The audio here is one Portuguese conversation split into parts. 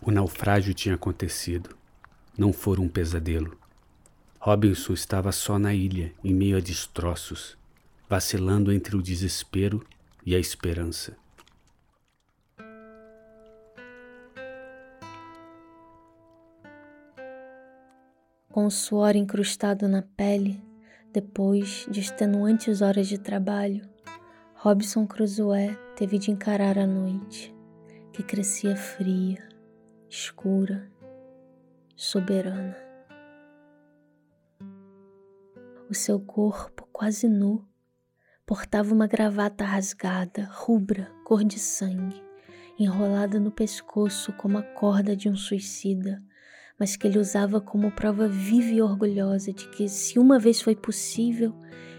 O naufrágio tinha acontecido. Não fora um pesadelo. Robinson estava só na ilha, em meio a destroços, vacilando entre o desespero e a esperança. Com o suor incrustado na pele, depois de extenuantes horas de trabalho, Robson Crusoe teve de encarar a noite, que crescia fria, escura, soberana. O seu corpo, quase nu, portava uma gravata rasgada, rubra, cor de sangue, enrolada no pescoço como a corda de um suicida, mas que ele usava como prova viva e orgulhosa de que, se uma vez foi possível,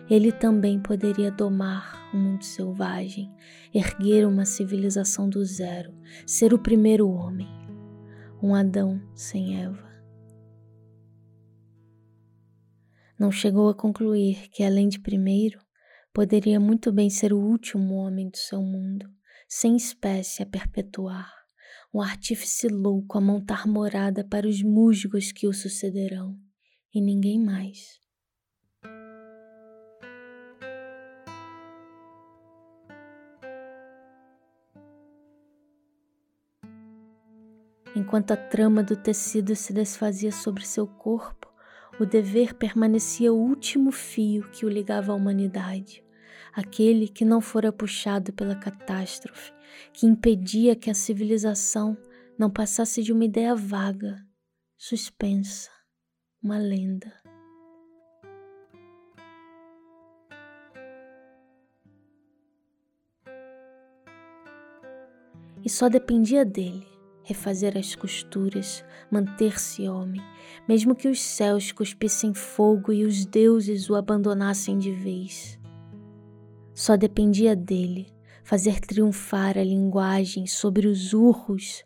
ele também poderia domar o um mundo selvagem, erguer uma civilização do zero, ser o primeiro homem um Adão sem Eva. Não chegou a concluir que, além de primeiro, poderia muito bem ser o último homem do seu mundo, sem espécie a perpetuar, um artífice louco a montar morada para os musgos que o sucederão, e ninguém mais. Enquanto a trama do tecido se desfazia sobre seu corpo, o dever permanecia o último fio que o ligava à humanidade, aquele que não fora puxado pela catástrofe, que impedia que a civilização não passasse de uma ideia vaga, suspensa, uma lenda. E só dependia dele refazer as costuras, manter-se homem, mesmo que os céus cuspissem fogo e os deuses o abandonassem de vez. Só dependia dele fazer triunfar a linguagem sobre os urros,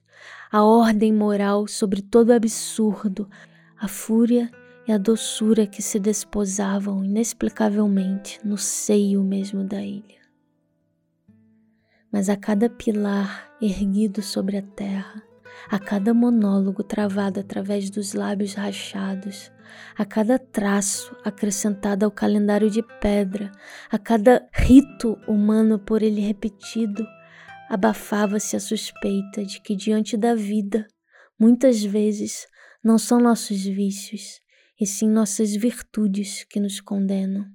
a ordem moral sobre todo absurdo, a fúria e a doçura que se desposavam inexplicavelmente no seio mesmo da ilha. Mas a cada pilar erguido sobre a terra, a cada monólogo travado através dos lábios rachados, a cada traço acrescentado ao calendário de pedra, a cada rito humano por ele repetido, abafava-se a suspeita de que diante da vida, muitas vezes, não são nossos vícios, e sim nossas virtudes que nos condenam.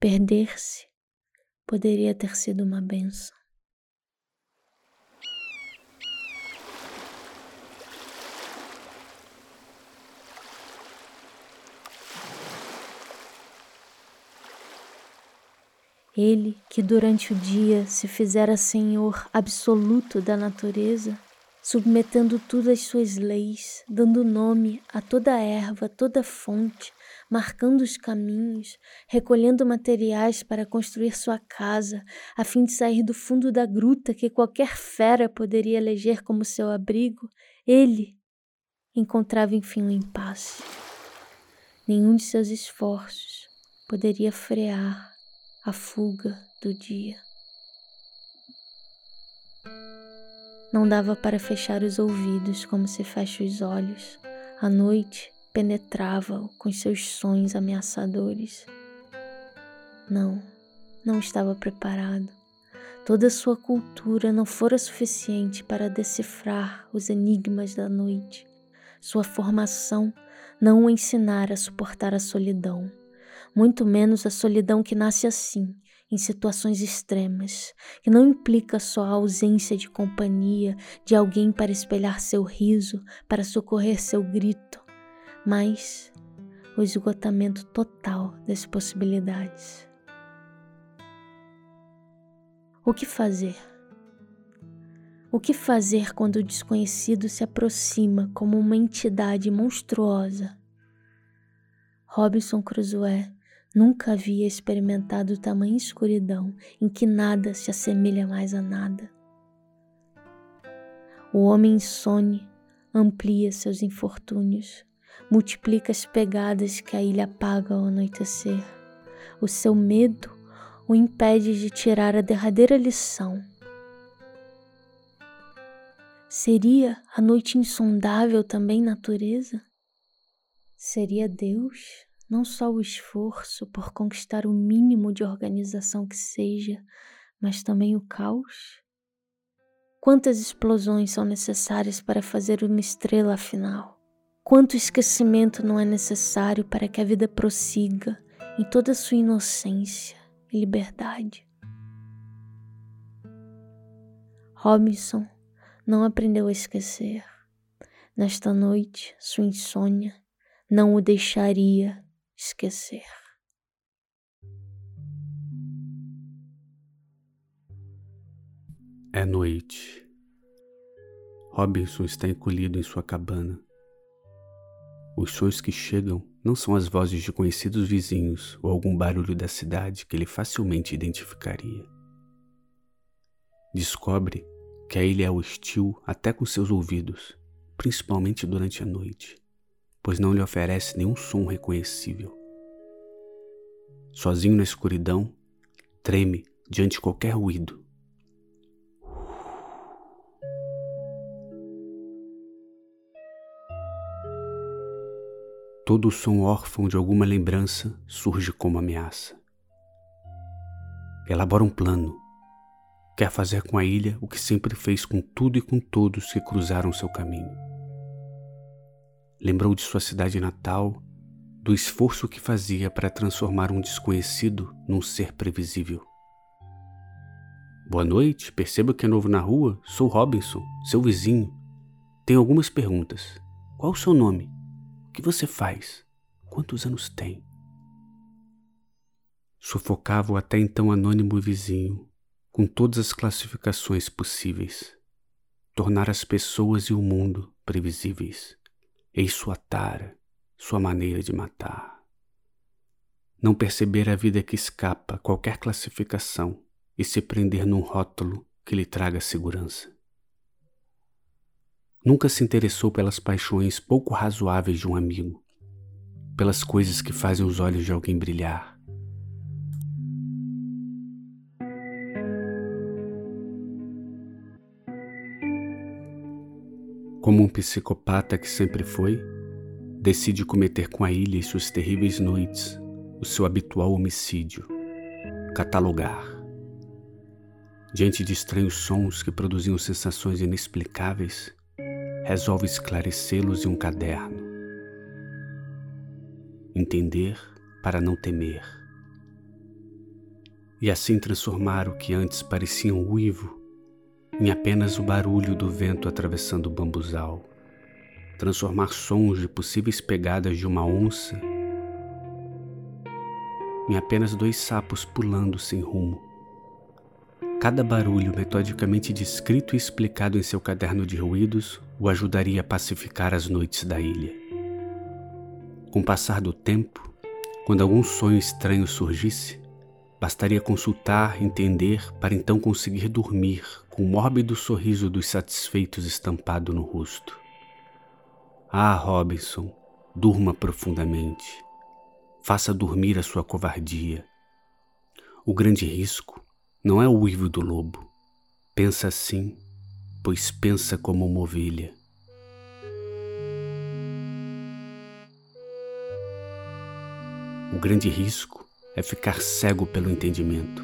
Perder-se poderia ter sido uma benção. Ele que durante o dia se fizera senhor absoluto da natureza, submetendo tudo às suas leis, dando nome a toda erva, toda fonte, marcando os caminhos, recolhendo materiais para construir sua casa, a fim de sair do fundo da gruta que qualquer fera poderia eleger como seu abrigo, ele encontrava enfim um impasse. Nenhum de seus esforços poderia frear a fuga do dia. Não dava para fechar os ouvidos como se fecha os olhos. A noite penetrava-o com seus sons ameaçadores. Não, não estava preparado. Toda sua cultura não fora suficiente para decifrar os enigmas da noite. Sua formação não o ensinara a suportar a solidão muito menos a solidão que nasce assim, em situações extremas, que não implica só a ausência de companhia de alguém para espelhar seu riso, para socorrer seu grito, mas o esgotamento total das possibilidades. O que fazer? O que fazer quando o desconhecido se aproxima como uma entidade monstruosa? Robinson Crusoe Nunca havia experimentado tamanha escuridão em que nada se assemelha mais a nada. O homem insone amplia seus infortúnios, multiplica as pegadas que a ilha apaga ao anoitecer. O seu medo o impede de tirar a derradeira lição. Seria a noite insondável também natureza? Seria Deus não só o esforço por conquistar o mínimo de organização que seja, mas também o caos? Quantas explosões são necessárias para fazer uma estrela afinal? Quanto esquecimento não é necessário para que a vida prossiga em toda sua inocência e liberdade? Robinson não aprendeu a esquecer. Nesta noite, sua insônia não o deixaria esquecer. É noite. Robinson está encolhido em sua cabana. Os sons que chegam não são as vozes de conhecidos vizinhos ou algum barulho da cidade que ele facilmente identificaria. Descobre que a ilha é hostil até com seus ouvidos, principalmente durante a noite, pois não lhe oferece nenhum som reconhecível. Sozinho na escuridão, treme diante de qualquer ruído Todo som órfão de alguma lembrança surge como ameaça. Elabora um plano. Quer fazer com a ilha o que sempre fez com tudo e com todos que cruzaram seu caminho. Lembrou de sua cidade natal, do esforço que fazia para transformar um desconhecido num ser previsível. Boa noite, perceba que é novo na rua. Sou Robinson, seu vizinho. Tenho algumas perguntas. Qual o seu nome? O que você faz? Quantos anos tem? Sufocava o até então anônimo vizinho com todas as classificações possíveis. Tornar as pessoas e o mundo previsíveis. Eis sua tara, sua maneira de matar. Não perceber a vida que escapa qualquer classificação e se prender num rótulo que lhe traga segurança. Nunca se interessou pelas paixões pouco razoáveis de um amigo, pelas coisas que fazem os olhos de alguém brilhar. Como um psicopata que sempre foi, decide cometer com a ilha e suas terríveis noites o seu habitual homicídio, catalogar. Diante de estranhos sons que produziam sensações inexplicáveis, resolve esclarecê-los em um caderno. Entender para não temer. E assim transformar o que antes parecia um uivo em apenas o barulho do vento atravessando o bambuzal. Transformar sons de possíveis pegadas de uma onça em apenas dois sapos pulando sem rumo Cada barulho metodicamente descrito e explicado em seu caderno de ruídos o ajudaria a pacificar as noites da ilha. Com o passar do tempo, quando algum sonho estranho surgisse, bastaria consultar, entender, para então conseguir dormir com o mórbido sorriso dos satisfeitos estampado no rosto. Ah, Robinson, durma profundamente. Faça dormir a sua covardia. O grande risco não é o uivo do lobo. Pensa assim, pois pensa como uma ovelha. O grande risco é ficar cego pelo entendimento,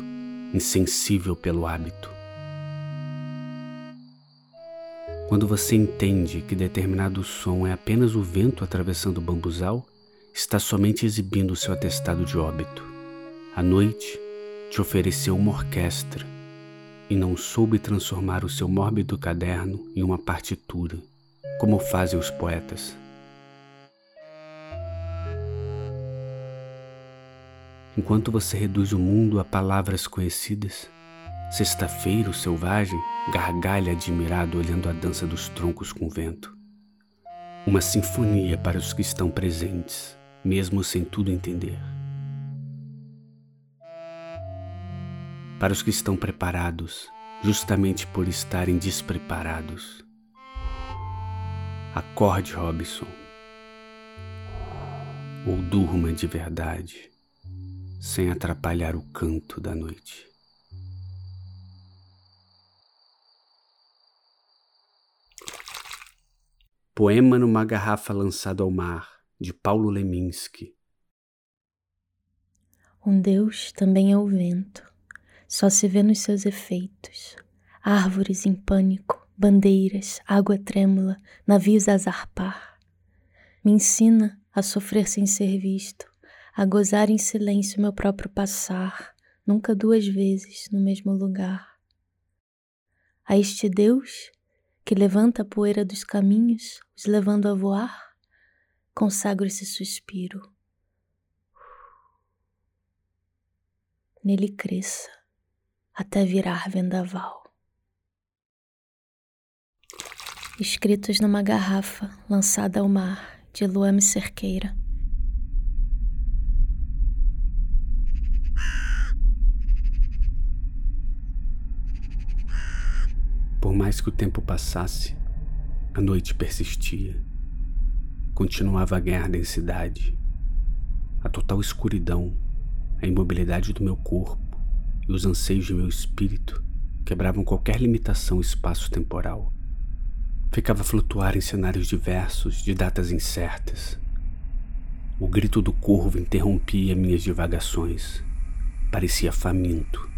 insensível pelo hábito. Quando você entende que determinado som é apenas o vento atravessando o bambuzal, está somente exibindo seu atestado de óbito. À noite, te ofereceu uma orquestra e não soube transformar o seu mórbido caderno em uma partitura, como fazem os poetas. Enquanto você reduz o mundo a palavras conhecidas, sexta-feira o selvagem gargalha admirado olhando a dança dos troncos com o vento. Uma sinfonia para os que estão presentes, mesmo sem tudo entender. para os que estão preparados, justamente por estarem despreparados. Acorde, Robson, ou durma de verdade, sem atrapalhar o canto da noite. Poema numa garrafa lançado ao mar, de Paulo Leminski. Um Deus também é o vento, só se vê nos seus efeitos. Árvores em pânico, bandeiras, água trêmula, navios a zarpar. Me ensina a sofrer sem ser visto, a gozar em silêncio meu próprio passar, nunca duas vezes no mesmo lugar. A este Deus que levanta a poeira dos caminhos, os levando a voar, consagro esse suspiro. Nele cresça até virar vendaval. Escritos numa garrafa lançada ao mar, de Luame Cerqueira. Por mais que o tempo passasse, a noite persistia. Continuava a ganhar densidade. A total escuridão, a imobilidade do meu corpo e os anseios de meu espírito quebravam qualquer limitação espaço-temporal. Ficava a flutuar em cenários diversos, de datas incertas. O grito do corvo interrompia minhas divagações. Parecia faminto.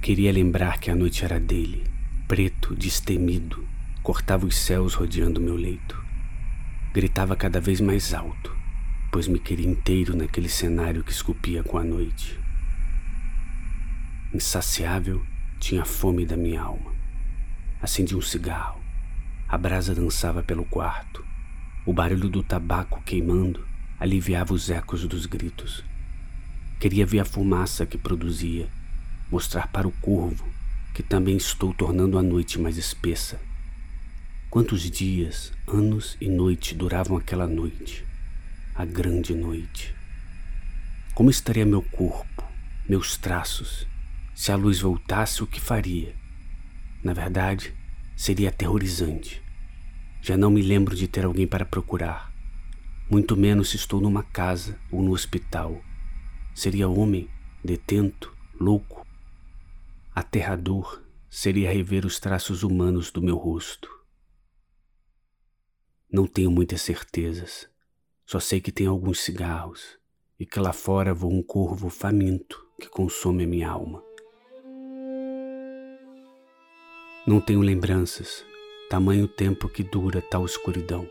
Queria lembrar que a noite era dele preto, destemido, cortava os céus rodeando meu leito. Gritava cada vez mais alto, pois me queria inteiro naquele cenário que esculpia com a noite. Insaciável, tinha fome da minha alma. Acendi um cigarro. A brasa dançava pelo quarto. O barulho do tabaco queimando aliviava os ecos dos gritos. Queria ver a fumaça que produzia, mostrar para o corvo que também estou tornando a noite mais espessa. Quantos dias, anos e noite duravam aquela noite, a grande noite? Como estaria meu corpo, meus traços, se a luz voltasse, o que faria? Na verdade, seria aterrorizante. Já não me lembro de ter alguém para procurar, muito menos se estou numa casa ou no hospital. Seria homem, detento, louco, Aterrador seria rever os traços humanos do meu rosto. Não tenho muitas certezas. Só sei que tem alguns cigarros e que lá fora voa um corvo faminto que consome a minha alma. Não tenho lembranças, tamanho tempo que dura tal escuridão.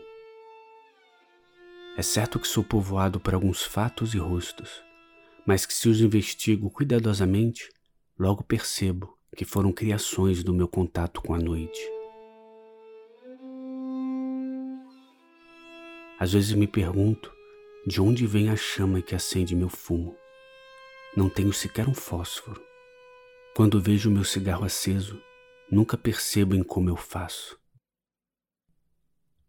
É certo que sou povoado por alguns fatos e rostos, mas que se os investigo cuidadosamente, logo percebo que foram criações do meu contato com a noite. Às vezes me pergunto de onde vem a chama que acende meu fumo. Não tenho sequer um fósforo. Quando vejo meu cigarro aceso, nunca percebo em como eu faço.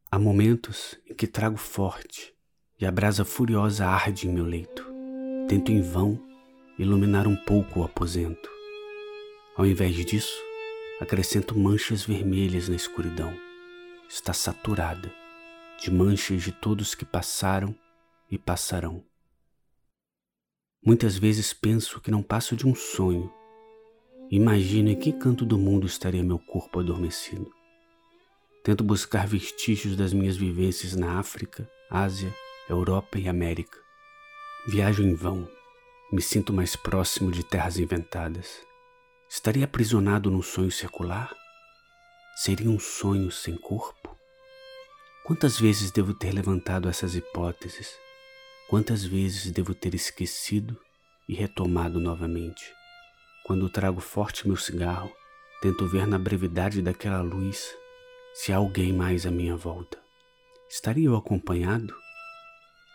Há momentos em que trago forte e a brasa furiosa arde em meu leito. Tento em vão iluminar um pouco o aposento. Ao invés disso, acrescento manchas vermelhas na escuridão. Está saturada de manchas de todos que passaram e passarão. Muitas vezes penso que não passo de um sonho. Imagino em que canto do mundo estaria meu corpo adormecido. Tento buscar vestígios das minhas vivências na África, Ásia, Europa e América. Viajo em vão, me sinto mais próximo de terras inventadas. Estaria aprisionado num sonho circular? Seria um sonho sem corpo? Quantas vezes devo ter levantado essas hipóteses? Quantas vezes devo ter esquecido e retomado novamente? Quando trago forte meu cigarro, tento ver na brevidade daquela luz se há alguém mais à minha volta. Estaria eu acompanhado?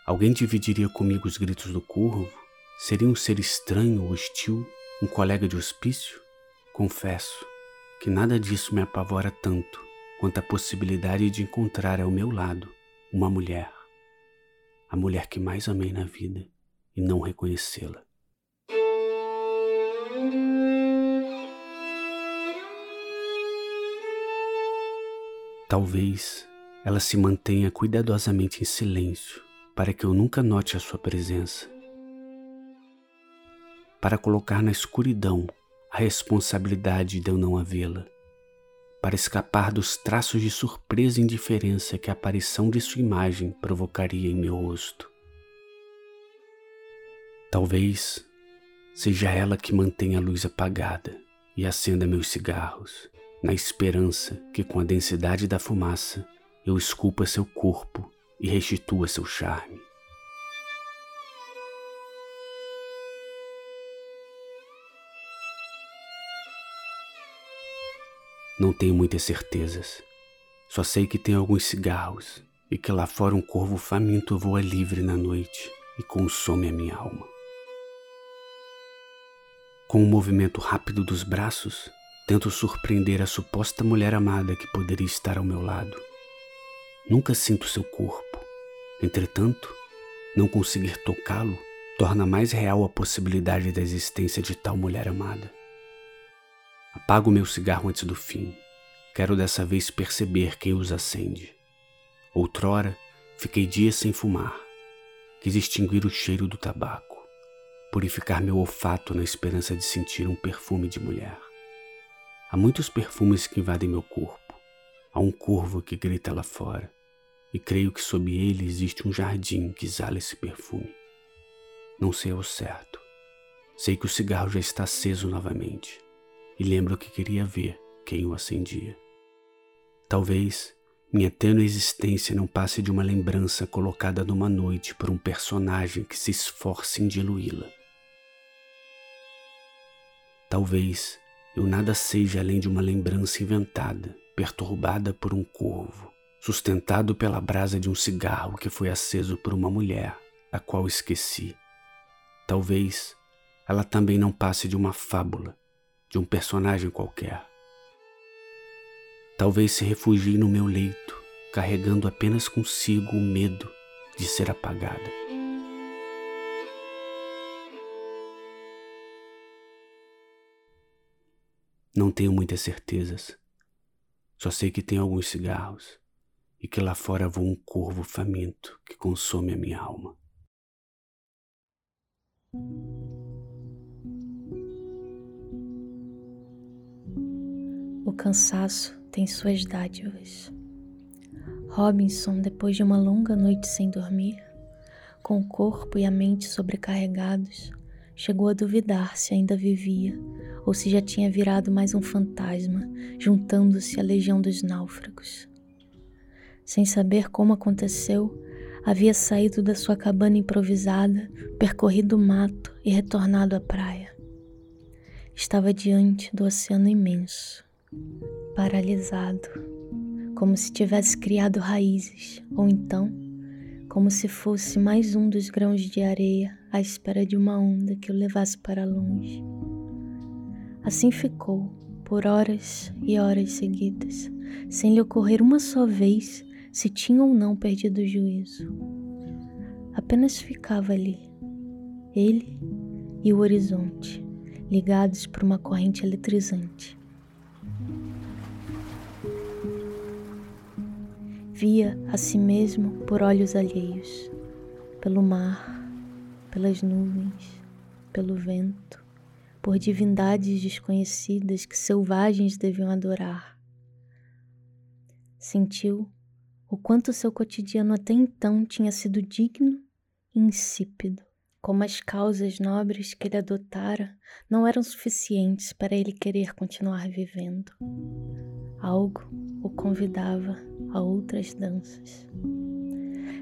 Alguém dividiria comigo os gritos do corvo? Seria um ser estranho, hostil, um colega de hospício? Confesso que nada disso me apavora tanto quanto a possibilidade de encontrar ao meu lado uma mulher, a mulher que mais amei na vida e não reconhecê-la. Talvez ela se mantenha cuidadosamente em silêncio para que eu nunca note a sua presença. Para colocar na escuridão a responsabilidade de eu não havê-la, para escapar dos traços de surpresa e indiferença que a aparição de sua imagem provocaria em meu rosto. Talvez seja ela que mantenha a luz apagada e acenda meus cigarros, na esperança que com a densidade da fumaça eu esculpa seu corpo e restitua seu charme. Não tenho muitas certezas. Só sei que tem alguns cigarros e que lá fora um corvo faminto voa livre na noite e consome a minha alma. Com um movimento rápido dos braços, tento surpreender a suposta mulher amada que poderia estar ao meu lado. Nunca sinto seu corpo. Entretanto, não conseguir tocá-lo torna mais real a possibilidade da existência de tal mulher amada. Apago meu cigarro antes do fim. Quero dessa vez perceber quem os acende. Outrora, fiquei dias sem fumar. Quis extinguir o cheiro do tabaco, purificar meu olfato na esperança de sentir um perfume de mulher. Há muitos perfumes que invadem meu corpo. Há um corvo que grita lá fora, e creio que sob ele existe um jardim que exala esse perfume. Não sei ao certo. Sei que o cigarro já está aceso novamente e lembro que queria ver quem o acendia. Talvez minha tênue existência não passe de uma lembrança colocada numa noite por um personagem que se esforce em diluí-la. Talvez eu nada seja além de uma lembrança inventada, perturbada por um corvo, sustentado pela brasa de um cigarro que foi aceso por uma mulher, a qual esqueci. Talvez ela também não passe de uma fábula de um personagem qualquer. Talvez se refugie no meu leito, carregando apenas consigo o medo de ser apagada. Não tenho muitas certezas. Só sei que tenho alguns cigarros e que lá fora voa um corvo faminto que consome a minha alma. O cansaço tem suas dádivas. Robinson, depois de uma longa noite sem dormir, com o corpo e a mente sobrecarregados, chegou a duvidar se ainda vivia ou se já tinha virado mais um fantasma, juntando-se à legião dos náufragos. Sem saber como aconteceu, havia saído da sua cabana improvisada, percorrido o mato e retornado à praia. Estava diante do oceano imenso paralisado, como se tivesse criado raízes, ou então como se fosse mais um dos grãos de areia à espera de uma onda que o levasse para longe. Assim ficou, por horas e horas seguidas, sem lhe ocorrer uma só vez se tinha ou não perdido o juízo. Apenas ficava ali, ele e o horizonte, ligados por uma corrente eletrizante. Via a si mesmo por olhos alheios, pelo mar, pelas nuvens, pelo vento, por divindades desconhecidas que selvagens deviam adorar. Sentiu o quanto seu cotidiano até então tinha sido digno e insípido, como as causas nobres que ele adotara não eram suficientes para ele querer continuar vivendo. Algo o convidava a outras danças.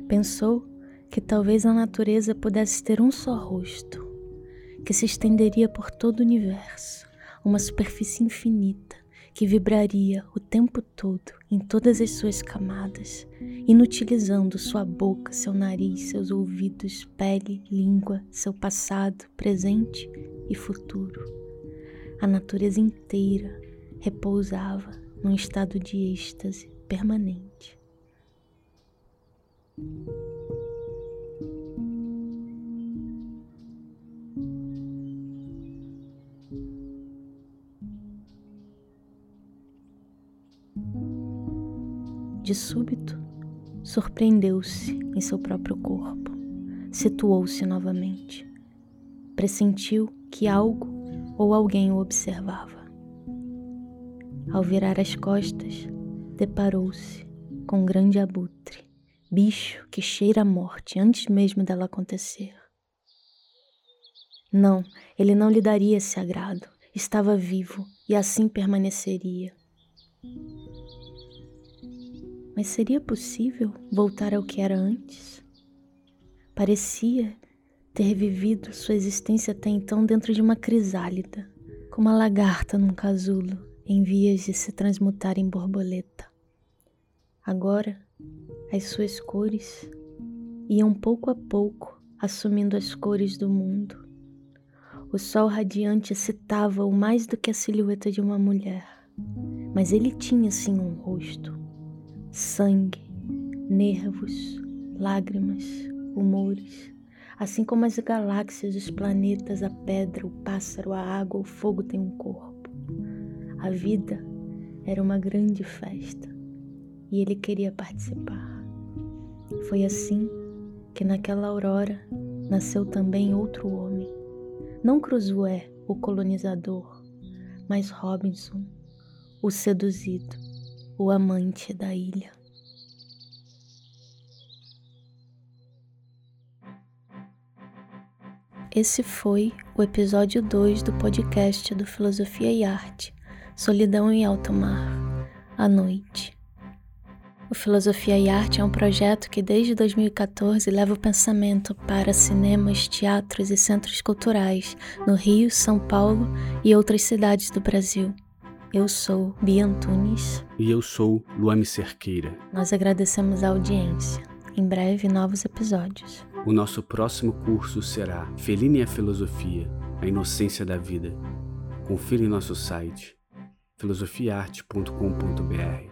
Pensou que talvez a natureza pudesse ter um só rosto, que se estenderia por todo o universo, uma superfície infinita que vibraria o tempo todo em todas as suas camadas, inutilizando sua boca, seu nariz, seus ouvidos, pele, língua, seu passado, presente e futuro. A natureza inteira repousava num estado de êxtase permanente. De súbito, surpreendeu-se em seu próprio corpo, situou-se novamente, pressentiu que algo ou alguém o observava Ao virar as costas, deparou-se com um grande abutre, bicho que cheira a morte antes mesmo dela acontecer. Não, ele não lhe daria esse agrado. Estava vivo e assim permaneceria. Mas seria possível voltar ao que era antes? Parecia ter vivido sua existência até então dentro de uma crisálida, como a lagarta num casulo, em vias de se transmutar em borboleta. Agora, as suas cores iam pouco a pouco assumindo as cores do mundo. O sol radiante excitava-o mais do que a silhueta de uma mulher, mas ele tinha sim um rosto, sangue, nervos, lágrimas, humores, assim como as galáxias, os planetas, a pedra, o pássaro, a água, o fogo têm um corpo. A vida era uma grande festa e ele queria participar. Foi assim que naquela aurora nasceu também outro homem. Não Crusoe, o colonizador, mas Robinson, o seduzido, o amante da ilha. Esse foi o episódio 2 do podcast do Filosofia e Arte, Solidão em Alto Mar, à noite. O Filosofia e Arte é um projeto que desde 2014 leva o pensamento para cinemas, teatros e centros culturais no Rio, São Paulo e outras cidades do Brasil. Eu sou Bia Antunes. E eu sou Luame Cerqueira. Nós agradecemos a audiência. Em breve, novos episódios. O nosso próximo curso será Feline e a Filosofia, a Inocência da Vida. Confira em nosso site filosofiaarte.com.br.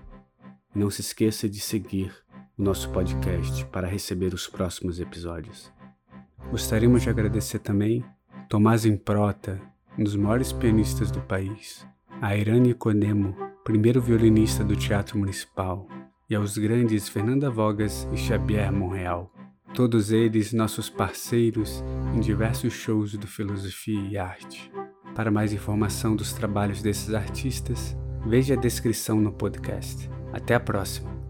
Não se esqueça de seguir o nosso podcast para receber os próximos episódios. Gostaríamos de agradecer também Tomás Improta, um dos maiores pianistas do país, a Irane Conemo, primeiro violinista do Teatro Municipal, e aos grandes Fernanda Vogas e Xavier Monreal, todos eles nossos parceiros em diversos shows do Filosofia e Arte. Para mais informação dos trabalhos desses artistas, veja a descrição no podcast. Até a próxima!